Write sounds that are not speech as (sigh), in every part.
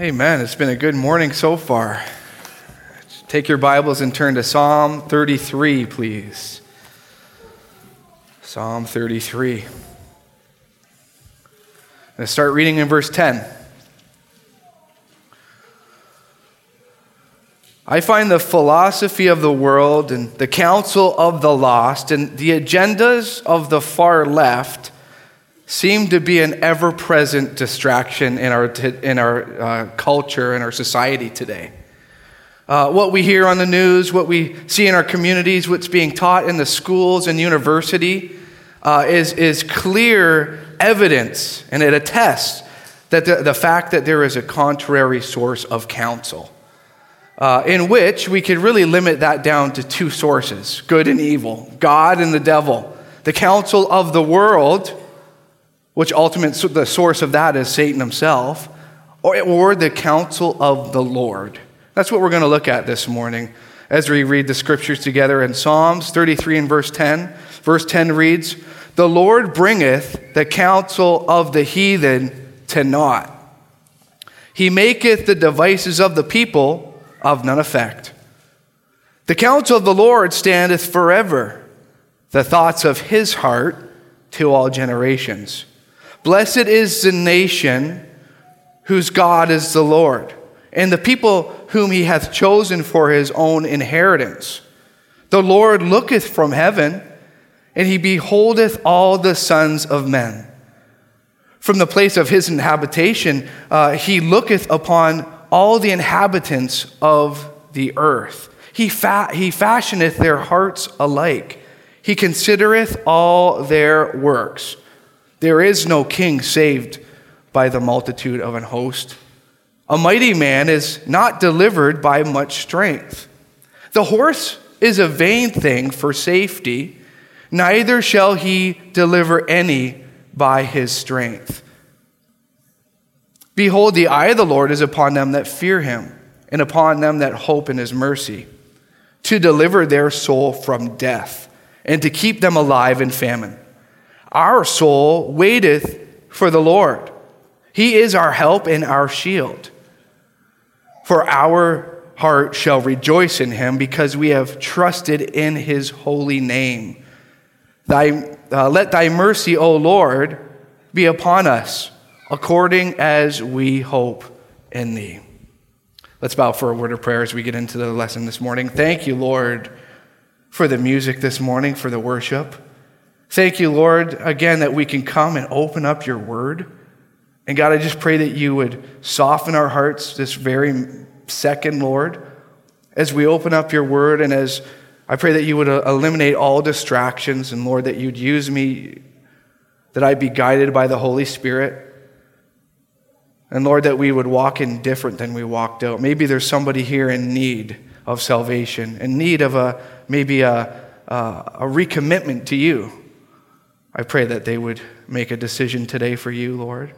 Amen. It's been a good morning so far. Take your Bibles and turn to Psalm 33, please. Psalm 33. I'm going to start reading in verse 10. I find the philosophy of the world and the counsel of the lost and the agendas of the far left seem to be an ever present distraction in our, in our uh, culture and our society today. Uh, what we hear on the news, what we see in our communities, what's being taught in the schools and university uh, is, is clear evidence, and it attests that the, the fact that there is a contrary source of counsel, uh, in which we could really limit that down to two sources good and evil, God and the devil. The counsel of the world which ultimate the source of that is Satan himself, or, or the counsel of the Lord. That's what we're going to look at this morning as we read the scriptures together in Psalms 33 and verse 10. Verse 10 reads, The Lord bringeth the counsel of the heathen to naught. He maketh the devices of the people of none effect. The counsel of the Lord standeth forever, the thoughts of his heart to all generations. Blessed is the nation whose God is the Lord, and the people whom he hath chosen for his own inheritance. The Lord looketh from heaven, and he beholdeth all the sons of men. From the place of his habitation, uh, he looketh upon all the inhabitants of the earth. He, fa- he fashioneth their hearts alike. He considereth all their works. There is no king saved by the multitude of an host. A mighty man is not delivered by much strength. The horse is a vain thing for safety, neither shall he deliver any by his strength. Behold, the eye of the Lord is upon them that fear him, and upon them that hope in his mercy, to deliver their soul from death, and to keep them alive in famine. Our soul waiteth for the Lord. He is our help and our shield. For our heart shall rejoice in him because we have trusted in his holy name. Thy, uh, let thy mercy, O Lord, be upon us according as we hope in thee. Let's bow for a word of prayer as we get into the lesson this morning. Thank you, Lord, for the music this morning, for the worship. Thank you, Lord, again, that we can come and open up your word. And God, I just pray that you would soften our hearts this very second, Lord, as we open up your word and as I pray that you would uh, eliminate all distractions and, Lord, that you'd use me, that I'd be guided by the Holy Spirit. And Lord, that we would walk in different than we walked out. Maybe there's somebody here in need of salvation, in need of a maybe a, a, a recommitment to you. I pray that they would make a decision today for you, Lord.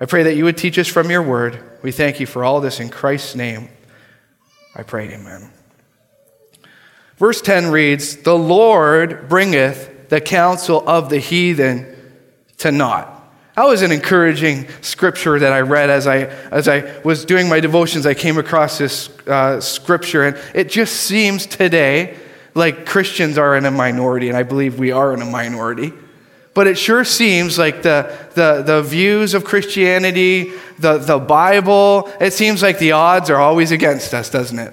I pray that you would teach us from your word. We thank you for all this in Christ's name. I pray, amen. Verse 10 reads The Lord bringeth the counsel of the heathen to naught. That was an encouraging scripture that I read as I, as I was doing my devotions. I came across this uh, scripture, and it just seems today like Christians are in a minority, and I believe we are in a minority but it sure seems like the, the, the views of Christianity, the, the Bible, it seems like the odds are always against us, doesn't it?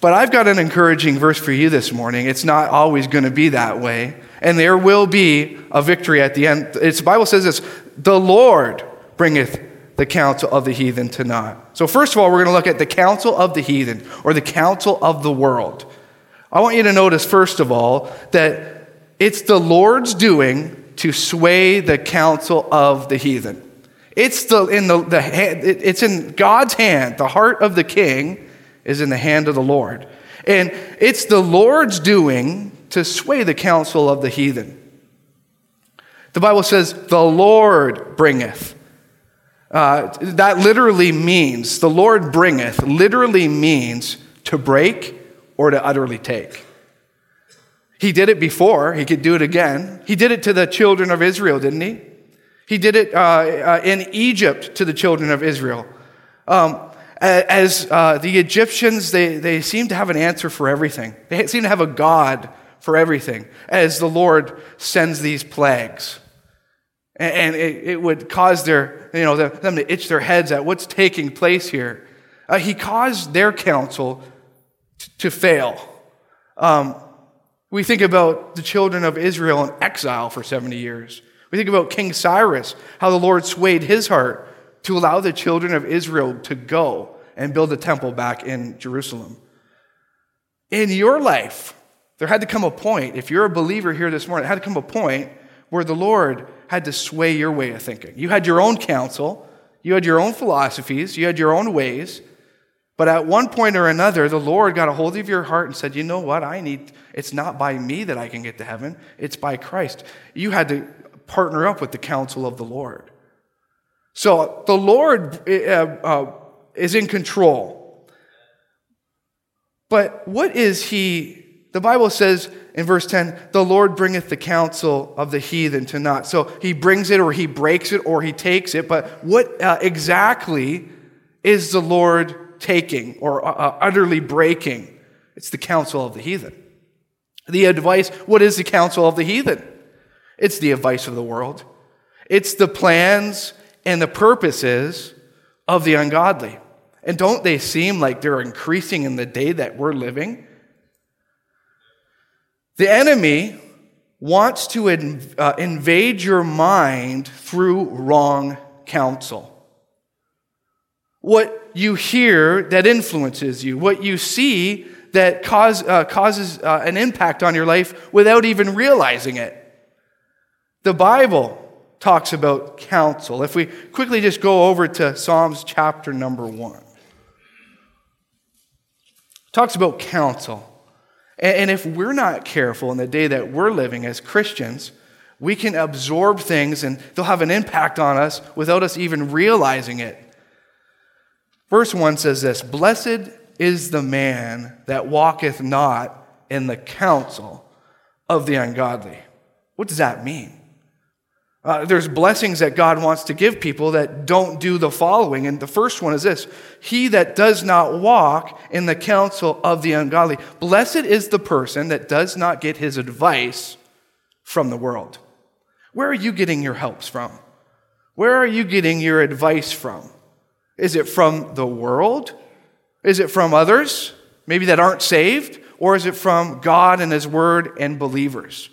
But I've got an encouraging verse for you this morning. It's not always going to be that way. And there will be a victory at the end. It's, the Bible says this the Lord bringeth the counsel of the heathen to naught. So, first of all, we're going to look at the counsel of the heathen or the counsel of the world. I want you to notice, first of all, that it's the Lord's doing to sway the counsel of the heathen. It's, the, in the, the, it's in God's hand. The heart of the king is in the hand of the Lord. And it's the Lord's doing to sway the counsel of the heathen. The Bible says, the Lord bringeth. Uh, that literally means, the Lord bringeth, literally means to break or to utterly take. He did it before, he could do it again. He did it to the children of Israel, didn't he? He did it uh, uh, in Egypt to the children of Israel. Um, as uh, the Egyptians, they, they seem to have an answer for everything. They seem to have a God for everything as the Lord sends these plagues. And, it, it, would cause their, you know, them to itch their heads at what's taking place here. Uh, he caused their counsel t- to fail. Um, we think about the children of Israel in exile for 70 years. We think about King Cyrus, how the Lord swayed his heart to allow the children of Israel to go and build a temple back in Jerusalem. In your life, there had to come a point, if you're a believer here this morning, it had to come a point where the Lord had to sway your way of thinking. You had your own counsel, you had your own philosophies, you had your own ways. But at one point or another, the Lord got a hold of your heart and said, You know what? I need, it's not by me that I can get to heaven, it's by Christ. You had to partner up with the counsel of the Lord. So the Lord uh, uh, is in control. But what is He the Bible says in verse 10, the Lord bringeth the counsel of the heathen to naught. So he brings it or he breaks it or he takes it. But what uh, exactly is the Lord taking or uh, uh, utterly breaking? It's the counsel of the heathen. The advice, what is the counsel of the heathen? It's the advice of the world. It's the plans and the purposes of the ungodly. And don't they seem like they're increasing in the day that we're living? The enemy wants to inv- uh, invade your mind through wrong counsel. What you hear that influences you, what you see that cause, uh, causes uh, an impact on your life without even realizing it. The Bible talks about counsel. If we quickly just go over to Psalms chapter number one, talks about counsel. And if we're not careful in the day that we're living as Christians, we can absorb things and they'll have an impact on us without us even realizing it. Verse 1 says this Blessed is the man that walketh not in the counsel of the ungodly. What does that mean? Uh, there's blessings that God wants to give people that don't do the following. And the first one is this He that does not walk in the counsel of the ungodly. Blessed is the person that does not get his advice from the world. Where are you getting your helps from? Where are you getting your advice from? Is it from the world? Is it from others, maybe that aren't saved? Or is it from God and His Word and believers?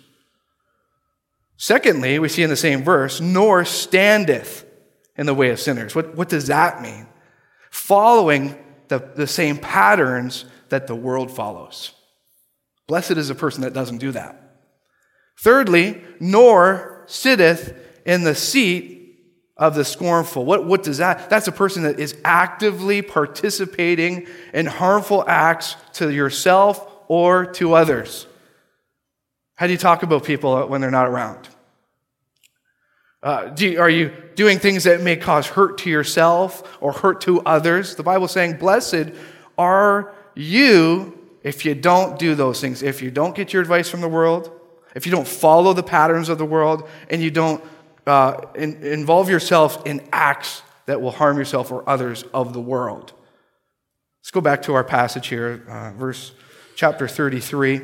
Secondly, we see in the same verse, nor standeth in the way of sinners. What, what does that mean? Following the, the same patterns that the world follows. Blessed is a person that doesn't do that. Thirdly, nor sitteth in the seat of the scornful. What, what does that? That's a person that is actively participating in harmful acts to yourself or to others. How do you talk about people when they're not around? Uh, you, are you doing things that may cause hurt to yourself or hurt to others? The Bible is saying, Blessed are you if you don't do those things, if you don't get your advice from the world, if you don't follow the patterns of the world, and you don't uh, in, involve yourself in acts that will harm yourself or others of the world. Let's go back to our passage here, uh, verse chapter 33.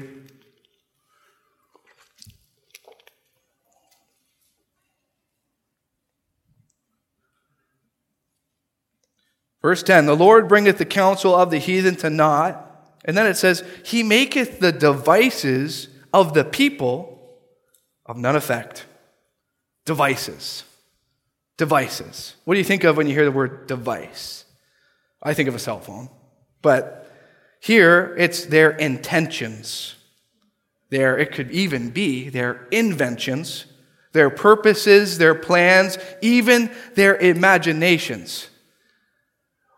Verse 10 The Lord bringeth the counsel of the heathen to naught. And then it says, He maketh the devices of the people of none effect. Devices. Devices. What do you think of when you hear the word device? I think of a cell phone. But here it's their intentions. There, it could even be their inventions, their purposes, their plans, even their imaginations.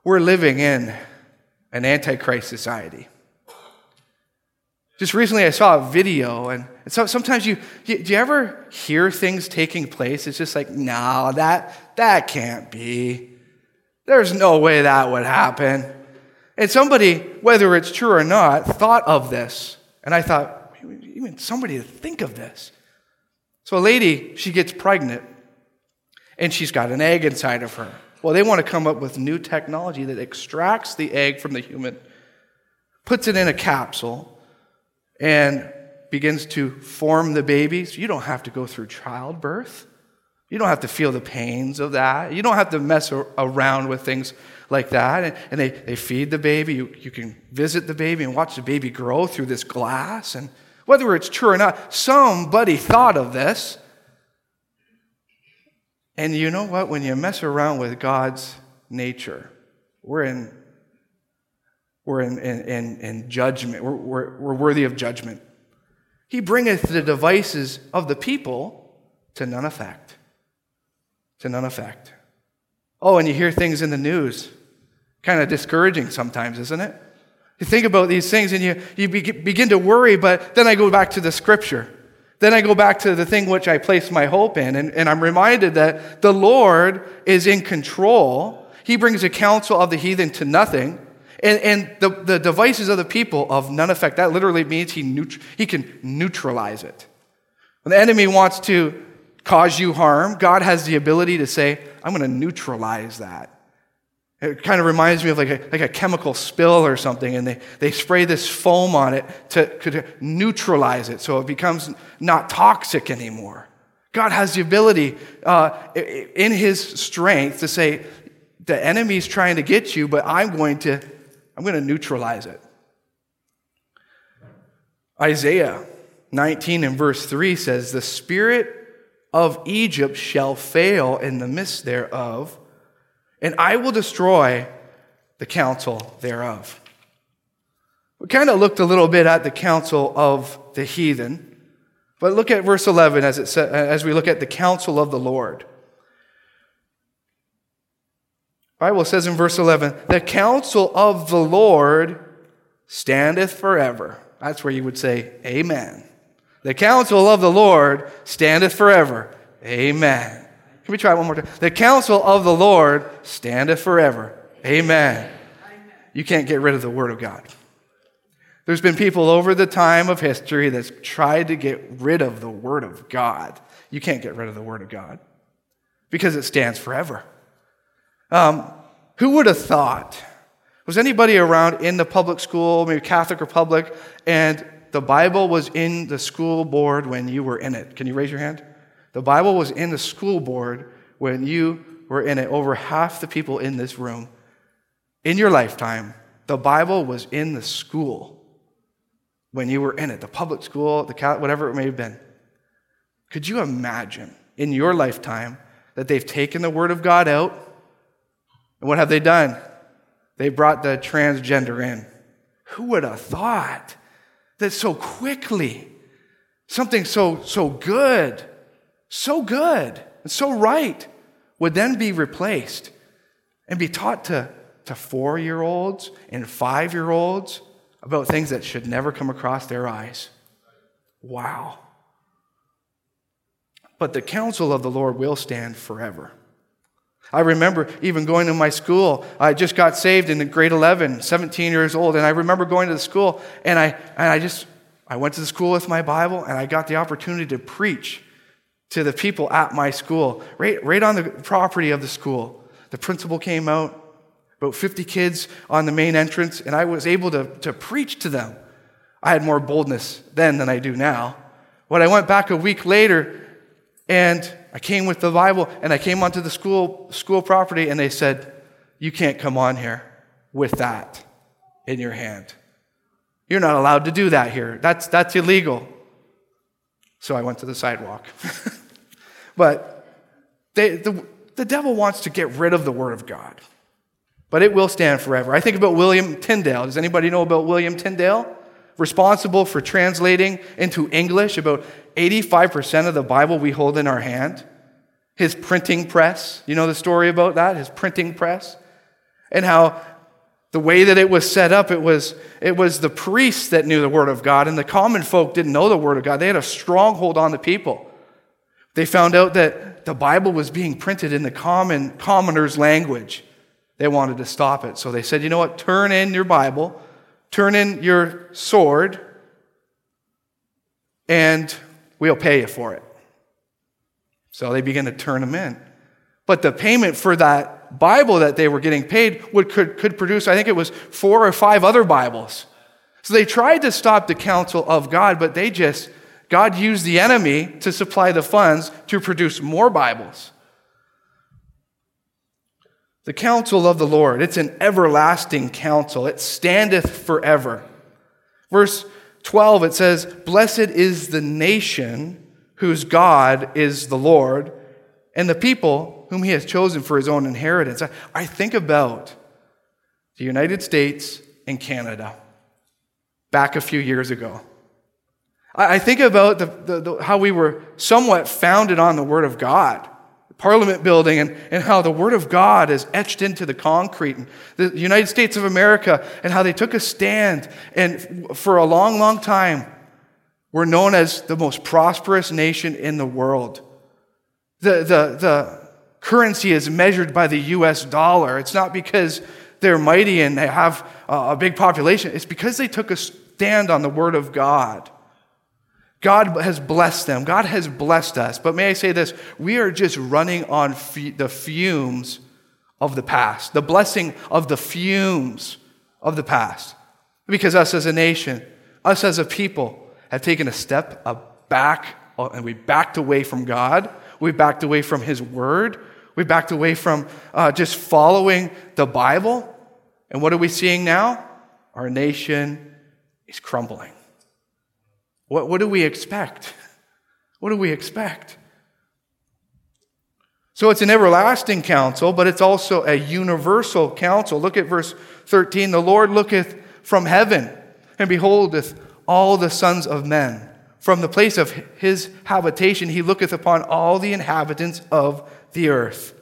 We're living in an antichrist society. Just recently, I saw a video, and so sometimes you, do you ever hear things taking place? It's just like, no, that, that can't be. There's no way that would happen. And somebody, whether it's true or not, thought of this. And I thought, even somebody to think of this. So a lady, she gets pregnant, and she's got an egg inside of her. Well, they want to come up with new technology that extracts the egg from the human, puts it in a capsule, and begins to form the baby. So you don't have to go through childbirth. You don't have to feel the pains of that. You don't have to mess around with things like that. And, and they, they feed the baby. You, you can visit the baby and watch the baby grow through this glass. And whether it's true or not, somebody thought of this. And you know what? When you mess around with God's nature, we're in, we're in, in, in, judgment. We're, we're, we're worthy of judgment. He bringeth the devices of the people to none effect to none effect. Oh, and you hear things in the news. Kind of discouraging sometimes, isn't it? You think about these things and you, you begin to worry, but then I go back to the scripture. Then I go back to the thing which I place my hope in, and, and I'm reminded that the Lord is in control. He brings the counsel of the heathen to nothing, and, and the, the devices of the people of none effect. That literally means he, neut- he can neutralize it. When the enemy wants to cause you harm, God has the ability to say, I'm going to neutralize that. It kind of reminds me of like a, like a chemical spill or something, and they, they spray this foam on it to, to neutralize it so it becomes not toxic anymore. God has the ability uh, in his strength to say, the enemy's trying to get you, but I'm going to, I'm going to neutralize it. Isaiah 19 and verse 3 says, The Spirit of Egypt shall fail in the midst thereof, and I will destroy the counsel thereof. We kind of looked a little bit at the counsel of the heathen, but look at verse 11 as, it sa- as we look at the counsel of the Lord. Bible says in verse 11, the counsel of the Lord standeth forever. That's where you would say, Amen. The counsel of the Lord standeth forever. Amen. Can we try one more time? The counsel of the Lord standeth forever. Amen. You can't get rid of the Word of God. There's been people over the time of history that's tried to get rid of the Word of God. You can't get rid of the Word of God because it stands forever. Um, who would have thought? Was anybody around in the public school, maybe Catholic or public, and the Bible was in the school board when you were in it? Can you raise your hand? The Bible was in the school board when you were in it. Over half the people in this room, in your lifetime, the Bible was in the school when you were in it, the public school, the Catholic, whatever it may have been. Could you imagine in your lifetime that they've taken the Word of God out? And what have they done? They brought the transgender in. Who would have thought? that so quickly something so, so good, so good, and so right would then be replaced and be taught to, to four year olds and five year olds about things that should never come across their eyes. Wow. But the counsel of the Lord will stand forever. I remember even going to my school. I just got saved in grade 11, 17 years old, and I remember going to the school and I, and I just, I went to the school with my Bible and I got the opportunity to preach to the people at my school, right, right on the property of the school. The principal came out, about 50 kids on the main entrance, and I was able to, to preach to them. I had more boldness then than I do now. When I went back a week later, and I came with the Bible and I came onto the school, school property and they said, You can't come on here with that in your hand. You're not allowed to do that here. That's, that's illegal. So I went to the sidewalk. (laughs) but they, the, the devil wants to get rid of the Word of God, but it will stand forever. I think about William Tyndale. Does anybody know about William Tyndale? Responsible for translating into English about 85% of the Bible we hold in our hand. His printing press, you know the story about that? His printing press. And how the way that it was set up, it was, it was the priests that knew the Word of God, and the common folk didn't know the Word of God. They had a stronghold on the people. They found out that the Bible was being printed in the common commoner's language. They wanted to stop it. So they said, you know what, turn in your Bible Turn in your sword, and we'll pay you for it. So they begin to turn them in. But the payment for that Bible that they were getting paid would, could, could produce, I think it was four or five other Bibles. So they tried to stop the counsel of God, but they just, God used the enemy to supply the funds to produce more Bibles. The counsel of the Lord, it's an everlasting counsel. It standeth forever. Verse 12, it says, Blessed is the nation whose God is the Lord, and the people whom he has chosen for his own inheritance. I, think about the United States and Canada back a few years ago. I, I think about the, the, the, how we were somewhat founded on the Word of God. Parliament building and, and how the Word of God is etched into the concrete. And the United States of America and how they took a stand. And for a long, long time, we're known as the most prosperous nation in the world. The, the, the currency is measured by the US dollar. It's not because they're mighty and they have a big population, it's because they took a stand on the Word of God. God has blessed them. God has blessed us. But may I say this? We are just running on f- the fumes of the past, the blessing of the fumes of the past. Because us as a nation, us as a people, have taken a step back uh, and we backed away from God. We backed away from His Word. We backed away from uh, just following the Bible. And what are we seeing now? Our nation is crumbling. What, what do we expect? What do we expect? So it's an everlasting counsel, but it's also a universal counsel. Look at verse 13. The Lord looketh from heaven and beholdeth all the sons of men. From the place of his habitation, he looketh upon all the inhabitants of the earth.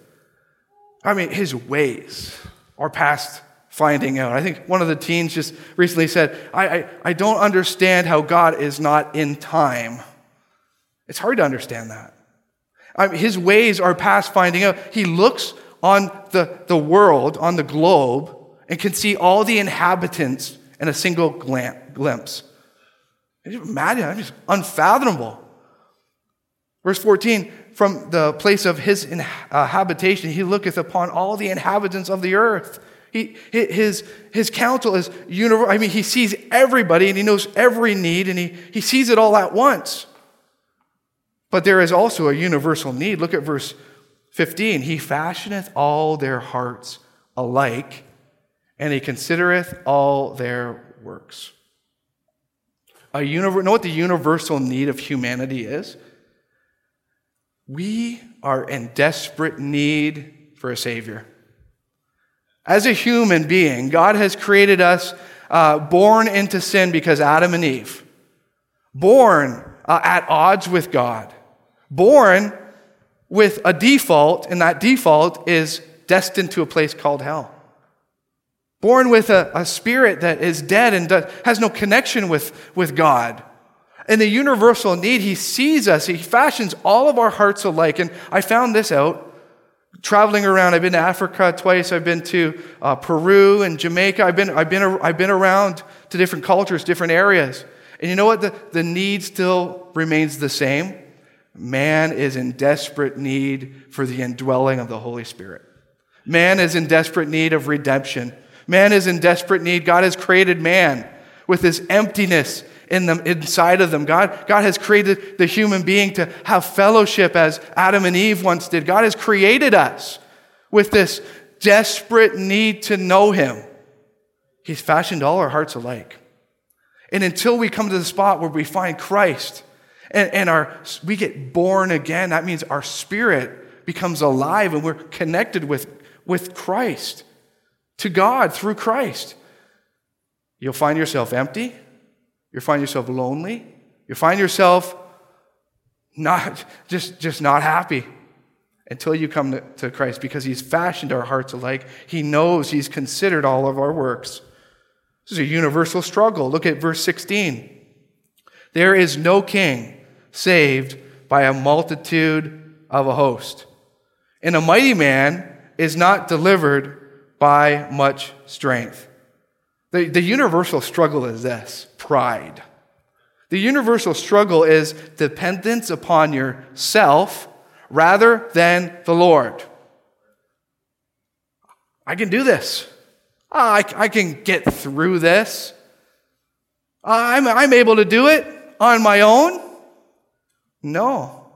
I mean, his ways are past finding out. I think one of the teens just recently said, I, I, I don't understand how God is not in time. It's hard to understand that. I mean, his ways are past finding out. He looks on the, the world, on the globe, and can see all the inhabitants in a single glimpse. Imagine, it's just unfathomable. Verse 14, from the place of his uh, habitation, he looketh upon all the inhabitants of the earth. He, his, his counsel is universal. I mean, he sees everybody and he knows every need and he, he sees it all at once. But there is also a universal need. Look at verse 15. He fashioneth all their hearts alike, and he considereth all their works. A univer- know what the universal need of humanity is? We are in desperate need for a Savior. As a human being, God has created us uh, born into sin because Adam and Eve, born uh, at odds with God, born with a default, and that default is destined to a place called hell. Born with a, a spirit that is dead and does, has no connection with, with God. In the universal need, He sees us, He fashions all of our hearts alike. And I found this out traveling around. I've been to Africa twice. I've been to uh, Peru and Jamaica. I've been, I've, been, I've been around to different cultures, different areas. And you know what? The, the need still remains the same. Man is in desperate need for the indwelling of the Holy Spirit. Man is in desperate need of redemption. Man is in desperate need. God has created man with this emptiness in them, inside of them. God, God has created the human being to have fellowship as Adam and Eve once did. God has created us with this desperate need to know Him. He's fashioned all our hearts alike. And until we come to the spot where we find Christ and, and our, we get born again, that means our spirit becomes alive and we're connected with, with Christ, to God through Christ. You'll find yourself empty you find yourself lonely. You find yourself not (laughs) just, just not happy until you come to, to Christ because He's fashioned our hearts alike. He knows He's considered all of our works. This is a universal struggle. Look at verse 16. There is no king saved by a multitude of a host, and a mighty man is not delivered by much strength. The, the universal struggle is this pride. The universal struggle is dependence upon yourself rather than the Lord. I can do this. I, I can get through this. I'm, I'm able to do it on my own. No,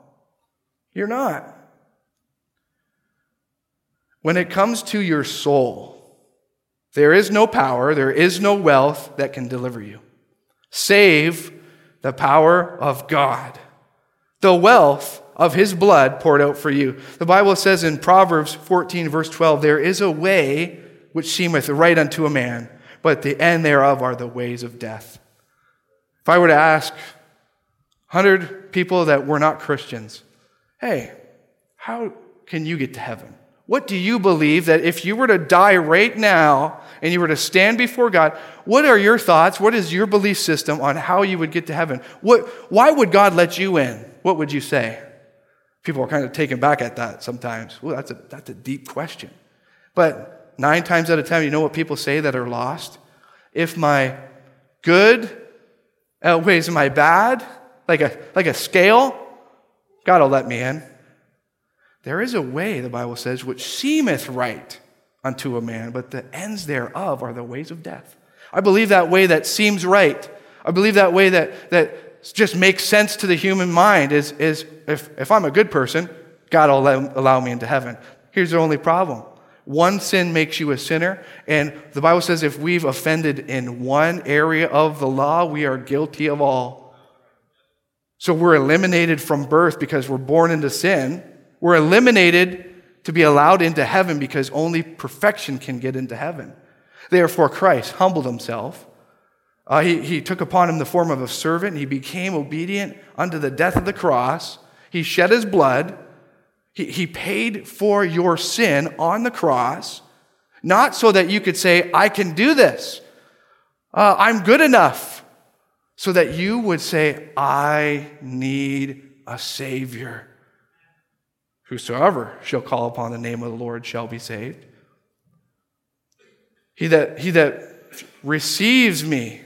you're not. When it comes to your soul, there is no power, there is no wealth that can deliver you, save the power of God, the wealth of his blood poured out for you. The Bible says in Proverbs 14, verse 12, there is a way which seemeth right unto a man, but the end thereof are the ways of death. If I were to ask 100 people that were not Christians, hey, how can you get to heaven? What do you believe that if you were to die right now and you were to stand before God, what are your thoughts? What is your belief system on how you would get to heaven? What, why would God let you in? What would you say? People are kind of taken back at that sometimes. Well, that's a, that's a deep question. But nine times out of ten, you know what people say that are lost? If my good outweighs my bad, like a, like a scale, God will let me in. There is a way, the Bible says, which seemeth right unto a man, but the ends thereof are the ways of death. I believe that way that seems right. I believe that way that, that just makes sense to the human mind is, is if, if I'm a good person, God will allow, allow me into heaven. Here's the only problem. One sin makes you a sinner, and the Bible says if we've offended in one area of the law, we are guilty of all. So we're eliminated from birth because we're born into sin. We're eliminated to be allowed into heaven because only perfection can get into heaven. Therefore, Christ humbled himself. Uh, he, he took upon him the form of a servant. He became obedient unto the death of the cross. He shed his blood. He, he paid for your sin on the cross, not so that you could say, I can do this. Uh, I'm good enough. So that you would say, I need a Savior. Whosoever shall call upon the name of the Lord shall be saved. He that, he that receives me,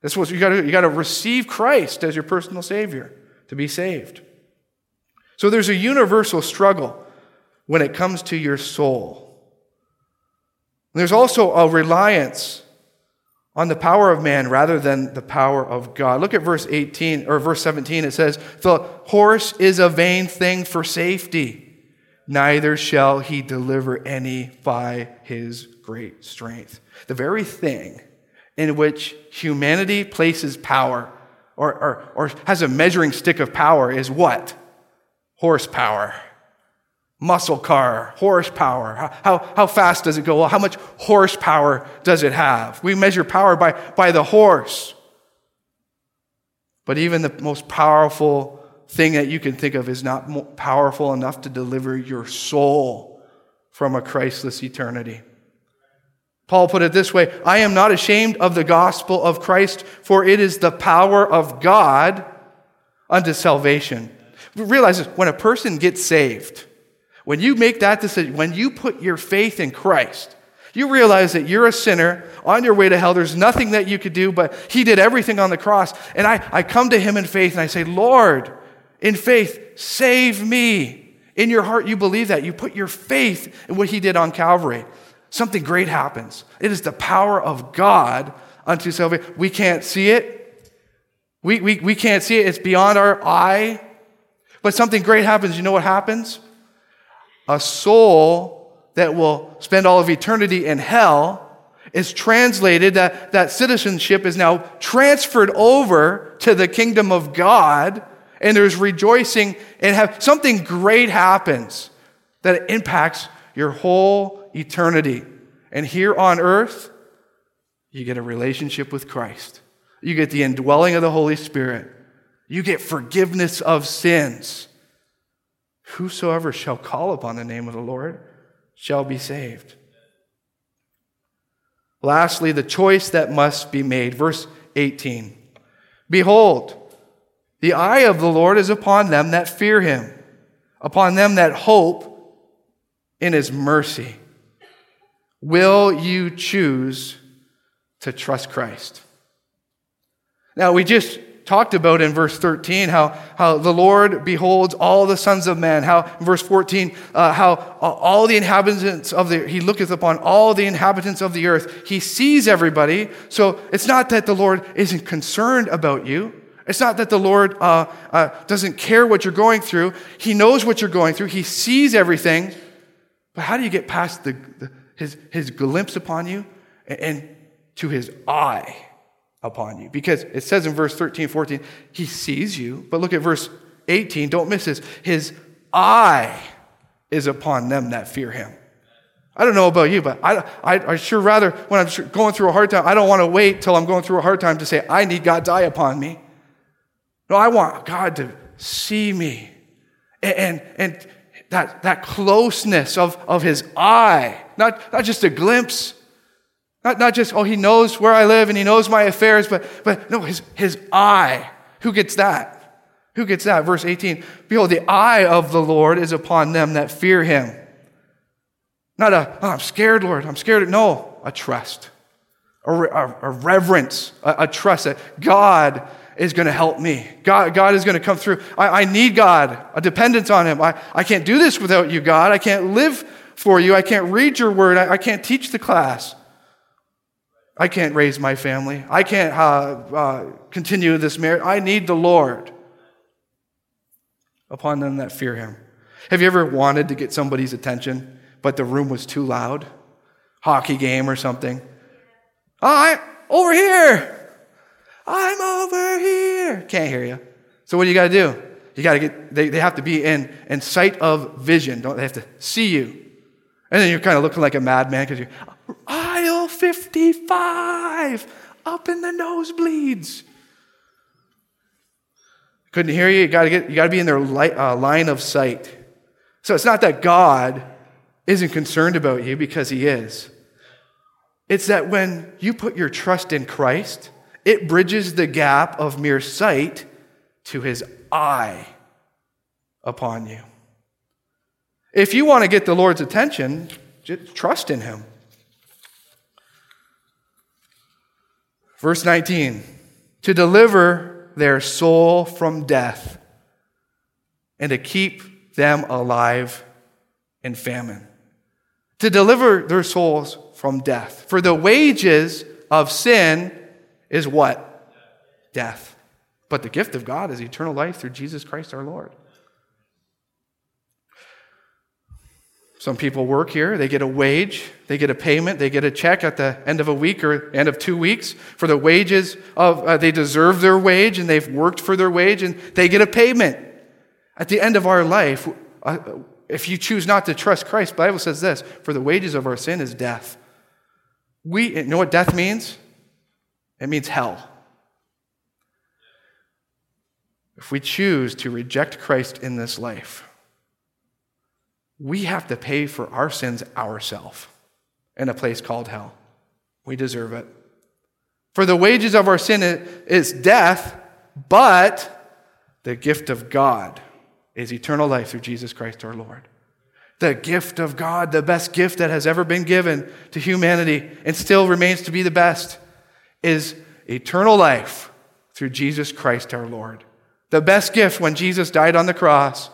that's what you gotta, you gotta receive Christ as your personal Savior to be saved. So there's a universal struggle when it comes to your soul. There's also a reliance on the power of man rather than the power of God. Look at verse 18 or verse 17. It says, The horse is a vain thing for safety, neither shall he deliver any by his great strength. The very thing in which humanity places power or, or, or has a measuring stick of power is what? Horsepower muscle car, horsepower. How, how, how, fast does it go? Well, How much horsepower does it have? We measure power by, by the horse. But even the most powerful thing that you can think of is not powerful enough to deliver your soul from a Christless eternity. Paul put it this way I am not ashamed of the gospel of Christ, for it is the power of God unto salvation. Realize this when a person gets saved, when you make that decision, when you put your faith in Christ, you realize that you're a sinner on your way to hell. There's nothing that you could do, but He did everything on the cross. And I, I come to Him in faith and I say, Lord, in faith, save me. In your heart, you believe that. You put your faith in what He did on Calvary. Something great happens. It is the power of God unto salvation. We can't see it. We, we, we can't see it. It's beyond our eye. But something great happens. You know what happens? A soul that will spend all of eternity in hell is translated that that citizenship is now transferred over to the kingdom of God and there's rejoicing and have something great happens that impacts your whole eternity. And here on earth, you get a relationship with Christ. You get the indwelling of the Holy Spirit. You get forgiveness of sins. Whosoever shall call upon the name of the Lord shall be saved. Lastly, the choice that must be made. Verse 18 Behold, the eye of the Lord is upon them that fear him, upon them that hope in his mercy. Will you choose to trust Christ? Now, we just talked about in verse 13 how, how the Lord beholds all the sons of men. How, in verse 14, uh, how all the inhabitants of the, he looketh upon all the inhabitants of the earth. He sees everybody. So it's not that the Lord isn't concerned about you. It's not that the Lord uh, uh, doesn't care what you're going through. He knows what you're going through. He sees everything. But how do you get past the, the his, his glimpse upon you and, and to his eye? Upon you. Because it says in verse 13, 14, he sees you. But look at verse 18, don't miss this. His eye is upon them that fear him. I don't know about you, but I, I, I sure rather, when I'm going through a hard time, I don't want to wait till I'm going through a hard time to say, I need God's eye upon me. No, I want God to see me. And, and, and that, that closeness of, of his eye, not, not just a glimpse, not, not just, oh, he knows where I live and he knows my affairs, but, but no, his, his eye. Who gets that? Who gets that? Verse 18 Behold, the eye of the Lord is upon them that fear him. Not a, oh, I'm scared, Lord, I'm scared. No, a trust, a, a, a reverence, a, a, trust that God is going to help me. God, God is going to come through. I, I need God, a dependence on him. I, I can't do this without you, God. I can't live for you. I can't read your word. I, I can't teach the class. I can't raise my family. I can't uh, uh, continue this marriage. I need the Lord upon them that fear him. Have you ever wanted to get somebody's attention, but the room was too loud? Hockey game or something. Oh, I over here. I'm over here. Can't hear you. So what do you got to do? You got to get. They, they have to be in in sight of vision. Don't they have to see you? And then you're kind of looking like a madman because you're aisle 55 up in the nosebleeds. Couldn't hear you. You got to get. You got to be in their light, uh, line of sight. So it's not that God isn't concerned about you because He is. It's that when you put your trust in Christ, it bridges the gap of mere sight to His eye upon you. If you want to get the Lord's attention, just trust in Him. Verse 19 to deliver their soul from death and to keep them alive in famine. To deliver their souls from death. For the wages of sin is what? Death. But the gift of God is eternal life through Jesus Christ our Lord. Some people work here, they get a wage, they get a payment, they get a check at the end of a week or end of two weeks for the wages of, uh, they deserve their wage and they've worked for their wage and they get a payment. At the end of our life, uh, if you choose not to trust Christ, Bible says this for the wages of our sin is death. We, you know what death means? It means hell. If we choose to reject Christ in this life, we have to pay for our sins ourselves in a place called hell. We deserve it. For the wages of our sin is death, but the gift of God is eternal life through Jesus Christ our Lord. The gift of God, the best gift that has ever been given to humanity and still remains to be the best, is eternal life through Jesus Christ our Lord. The best gift when Jesus died on the cross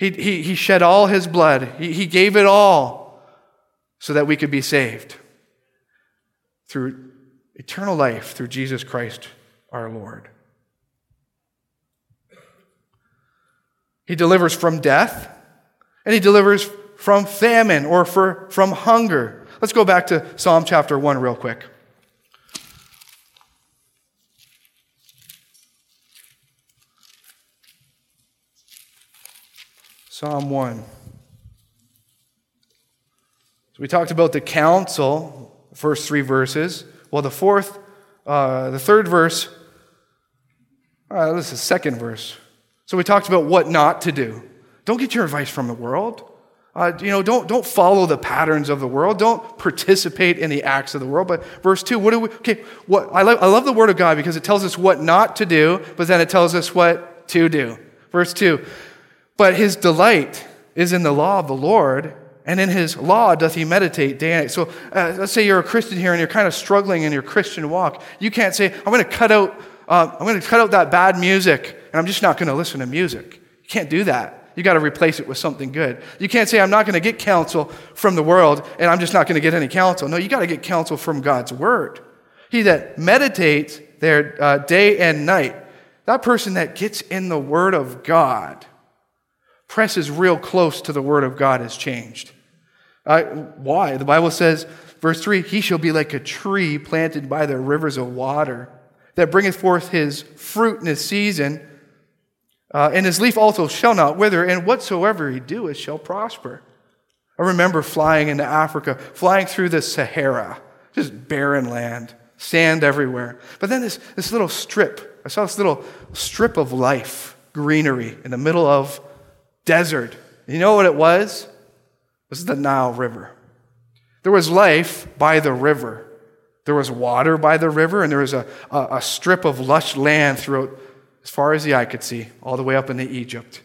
he, he, he shed all his blood, he, he gave it all so that we could be saved through eternal life through Jesus Christ our Lord. He delivers from death and he delivers from famine or for, from hunger. Let's go back to Psalm chapter 1 real quick. Psalm 1. So we talked about the counsel, first three verses. Well, the fourth, uh, the third verse, uh, this is the second verse. So we talked about what not to do. Don't get your advice from the world. Uh, you know, don't, don't follow the patterns of the world. Don't participate in the acts of the world. But verse 2, what do we, okay, what, I, love, I love the word of God because it tells us what not to do, but then it tells us what to do. Verse 2, but his delight is in the law of the Lord, and in his law doth he meditate day and night. So uh, let's say you're a Christian here and you're kind of struggling in your Christian walk. You can't say, I'm going to cut out uh, I'm going to cut out that bad music and I'm just not going to listen to music. You can't do that. You got to replace it with something good. You can't say, I'm not going to get counsel from the world and I'm just not going to get any counsel. No, you got to get counsel from God's word. He that meditates there uh, day and night, that person that gets in the word of God, presses real close to the word of God, is changed. Uh, why? The Bible says, verse 3 He shall be like a tree planted by the rivers of water that bringeth forth his fruit in his season uh, and his leaf also shall not wither, and whatsoever he doeth shall prosper. I remember flying into Africa, flying through the Sahara, just barren land, sand everywhere. But then this, this little strip, I saw this little strip of life, greenery in the middle of desert. You know what it was? This is the Nile River. There was life by the river. There was water by the river, and there was a, a, a strip of lush land throughout as far as the eye could see, all the way up into Egypt.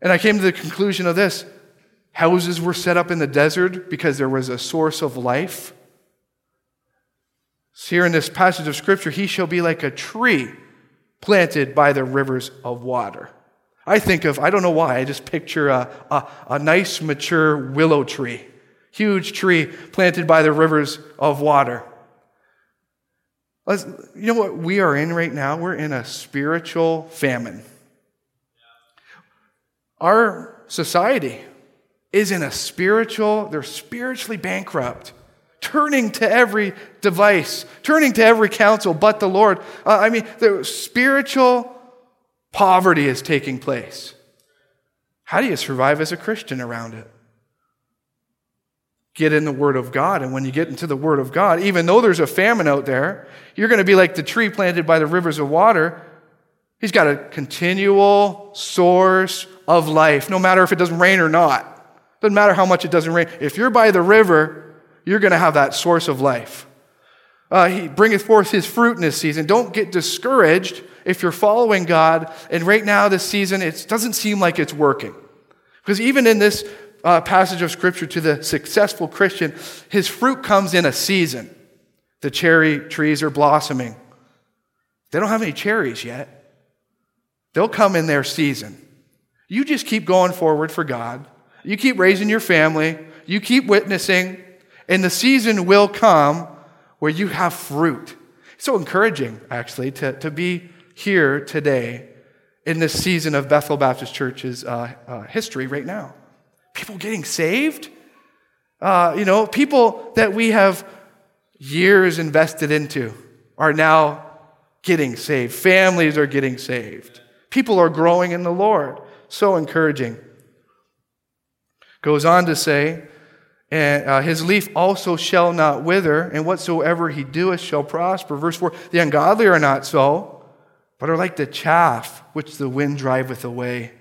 And I came to the conclusion of this houses were set up in the desert because there was a source of life. So here in this passage of Scripture, he shall be like a tree planted by the rivers of water. I think of, I don't know why, I just picture a, a, a nice, mature willow tree, huge tree planted by the rivers of water. Let's, you know what we are in right now? We're in a spiritual famine. Our society is in a spiritual, they're spiritually bankrupt, turning to every device, turning to every counsel but the Lord. Uh, I mean, the spiritual poverty is taking place. How do you survive as a Christian around it? get in the Word of God. And when you get into the Word of God, even though there's a famine out there, you're going to be like the tree planted by the rivers of water. He's got a continual source of life, no matter if it doesn't rain or not. Doesn't matter how much it doesn't rain. If you're by the river, you're going to have that source of life. Uh, he bringeth forth his fruit in this season. Don't get discouraged if you're following God. And right now, this season, it doesn't seem like it's working. Because even in this uh, passage of scripture to the successful Christian, his fruit comes in a season. The cherry trees are blossoming. They don't have any cherries yet. They'll come in their season. You just keep going forward for God. You keep raising your family. You keep witnessing. And the season will come where you have fruit. It's so encouraging, actually, to, to be here today in this season of Bethel Baptist Church's uh, uh, history right now people getting saved. Uh, you know, people that we have years invested into are now getting saved. Families are getting saved. People are growing in the Lord. So encouraging. Goes on to say, and uh, his leaf also shall not wither, and whatsoever he doeth shall prosper. Verse 4 The ungodly are not so, but are like the chaff which the wind driveth away.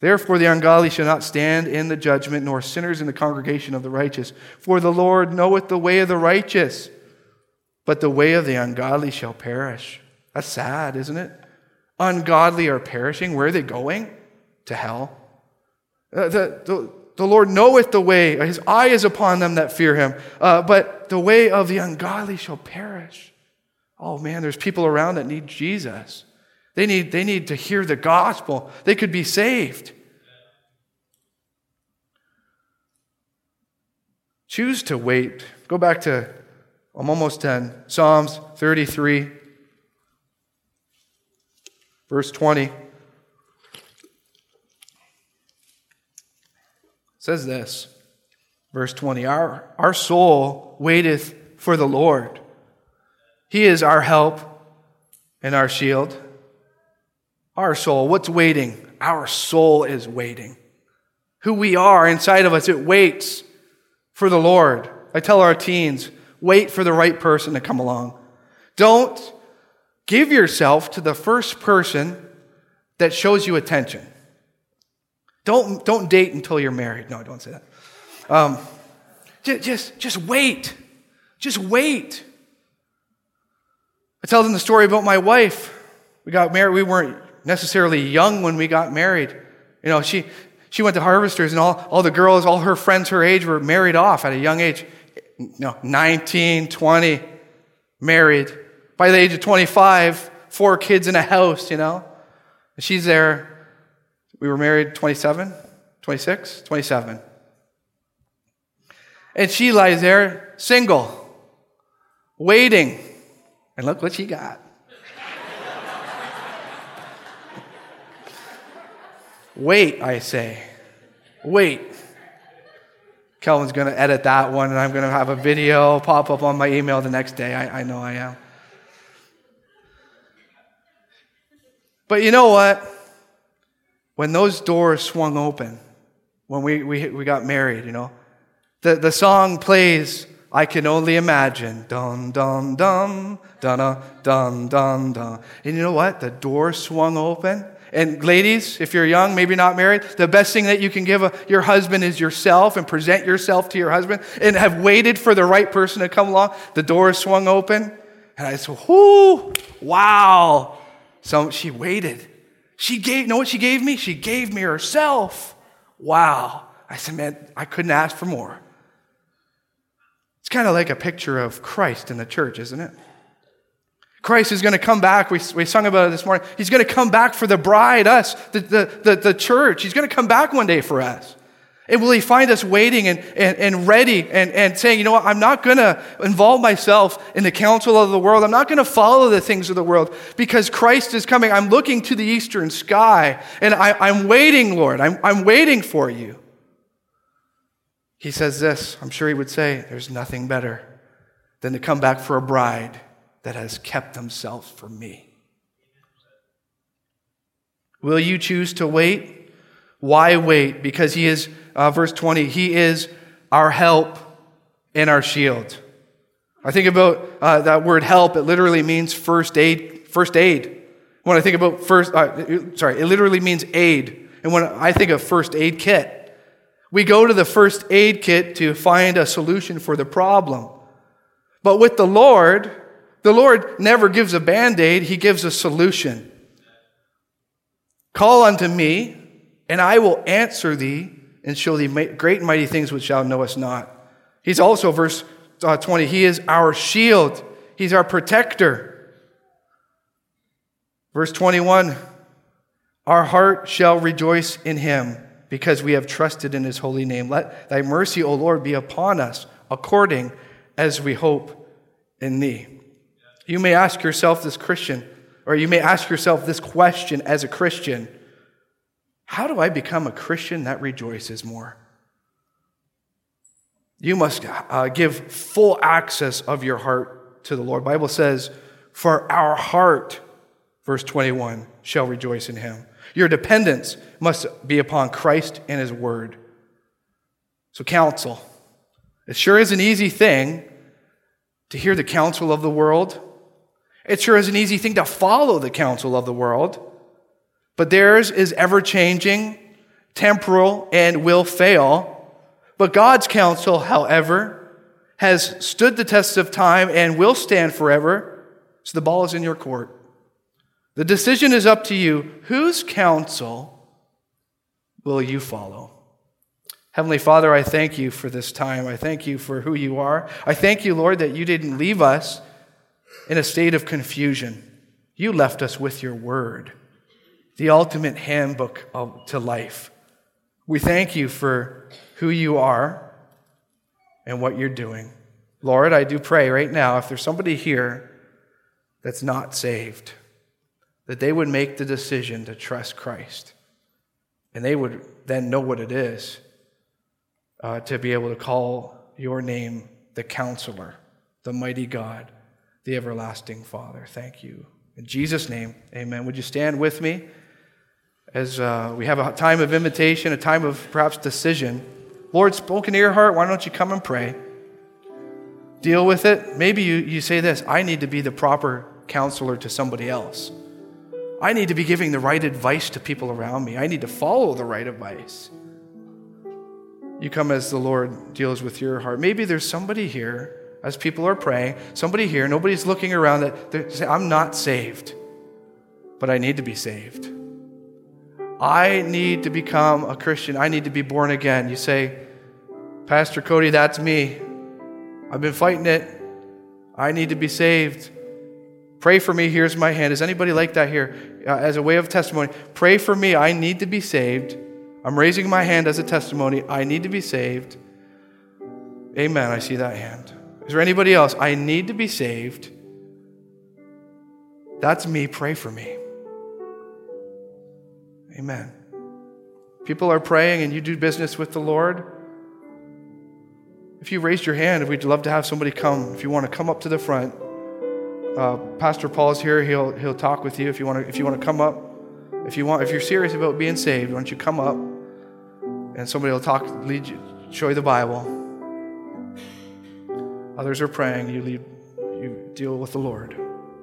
Therefore, the ungodly shall not stand in the judgment, nor sinners in the congregation of the righteous. For the Lord knoweth the way of the righteous, but the way of the ungodly shall perish. That's sad, isn't it? Ungodly are perishing. Where are they going? To hell. Uh, the, the, the Lord knoweth the way, his eye is upon them that fear him, uh, but the way of the ungodly shall perish. Oh man, there's people around that need Jesus. They need, they need to hear the gospel. They could be saved. Choose to wait. Go back to, I'm almost done. Psalms 33, verse 20. It says this, verse 20 Our, our soul waiteth for the Lord. He is our help and our shield. Our soul, what's waiting? Our soul is waiting. Who we are inside of us, it waits for the Lord. I tell our teens, wait for the right person to come along. Don't give yourself to the first person that shows you attention. Don't, don't date until you're married. No, don't say that. Um, just, just, just wait. Just wait. I tell them the story about my wife. We got married. We weren't necessarily young when we got married. You know, she, she went to Harvesters, and all, all the girls, all her friends her age, were married off at a young age. You know, 19, 20, married. By the age of 25, four kids in a house, you know. And she's there. We were married 27, 26, 27. And she lies there, single, waiting. And look what she got. Wait, I say. Wait. Kelvin's going to edit that one, and I'm going to have a video pop up on my email the next day. I, I know I am. But you know what? When those doors swung open, when we, we, we got married, you know, the, the song plays, I can only imagine. Dun, dun, dun, dun, dun, dun, dun. And you know what? The door swung open and ladies, if you're young, maybe not married, the best thing that you can give a, your husband is yourself and present yourself to your husband and have waited for the right person to come along. The door swung open. And I said, whoo, wow. So she waited. She gave, know what she gave me? She gave me herself. Wow. I said, man, I couldn't ask for more. Kind of like a picture of Christ in the church, isn't it? Christ is going to come back. We, we sung about it this morning. He's going to come back for the bride, us, the, the, the, the church. He's going to come back one day for us. And will he find us waiting and, and, and ready and, and saying, you know what, I'm not going to involve myself in the counsel of the world. I'm not going to follow the things of the world because Christ is coming. I'm looking to the eastern sky and I, I, am waiting, Lord. I'm, I'm waiting for you. He says this, I'm sure he would say, there's nothing better than to come back for a bride that has kept themselves for me. Will you choose to wait? Why wait? Because he is, uh, verse 20, he is our help and our shield. I think about uh, that word help, it literally means first aid. First aid. When I think about first, uh, sorry, it literally means aid. And when I think of first aid kit, we go to the first aid kit to find a solution for the problem. But with the Lord, the Lord never gives a band aid, He gives a solution. Call unto me, and I will answer thee and show thee great and mighty things which thou knowest not. He's also, verse uh, 20, He is our shield, He's our protector. Verse 21 Our heart shall rejoice in Him because we have trusted in His holy name. Let thy mercy, O Lord, be upon us according as we hope in thee. You may ask yourself this Christian, or you may ask yourself this question as a Christian How do I become a Christian that rejoices more? You must uh, give full access of your heart to the Lord. Bible says, "For our heart," verse 21, shall rejoice in him. Your dependence must be upon Christ and his word. So counsel. It sure is an easy thing to hear the counsel of the world it sure is an easy thing to follow the counsel of the world, but theirs is ever changing, temporal, and will fail. But God's counsel, however, has stood the test of time and will stand forever. So the ball is in your court. The decision is up to you. Whose counsel will you follow? Heavenly Father, I thank you for this time. I thank you for who you are. I thank you, Lord, that you didn't leave us in a state of confusion. You left us with your word, the ultimate handbook to life. We thank you for who you are and what you're doing. Lord, I do pray right now if there's somebody here that's not saved, that they would make the decision to trust Christ. And they would then know what it is uh, to be able to call your name the counselor, the mighty God the everlasting Father. Thank you. In Jesus' name, amen. Would you stand with me as uh, we have a time of invitation, a time of perhaps decision? Lord, spoken to your heart, why don't you come and pray? Deal with it. Maybe you, you say this I need to be the proper counselor to somebody else. I need to be giving the right advice to people around me. I need to follow the right advice. You come as the Lord deals with your heart. Maybe there's somebody here as people are praying, somebody here, nobody's looking around that they're saying, I'm not saved, but I need to be saved. I need to become a Christian. I need to be born again. You say, Pastor Cody, that's me. I've been fighting it. I need to be saved. Pray for me. Here's my hand. Is anybody like that here? Uh, as a way of testimony, pray for me. I need to be saved. I'm raising my hand as a testimony. I need to be saved. Amen. I see that hand. Is there anybody else? I need to be saved. That's me. Pray for me. Amen. People are praying and you do business with the Lord. If you raised your hand, we'd love to have somebody come. If you want to come up to the front, uh, Pastor Paul's here. He'll, he'll talk with you if you want to. If you want to come up, if you want, if you're serious about being saved, why don't you come up and somebody will talk, lead you, show you the Bible. Others are praying. You lead, you deal with the Lord.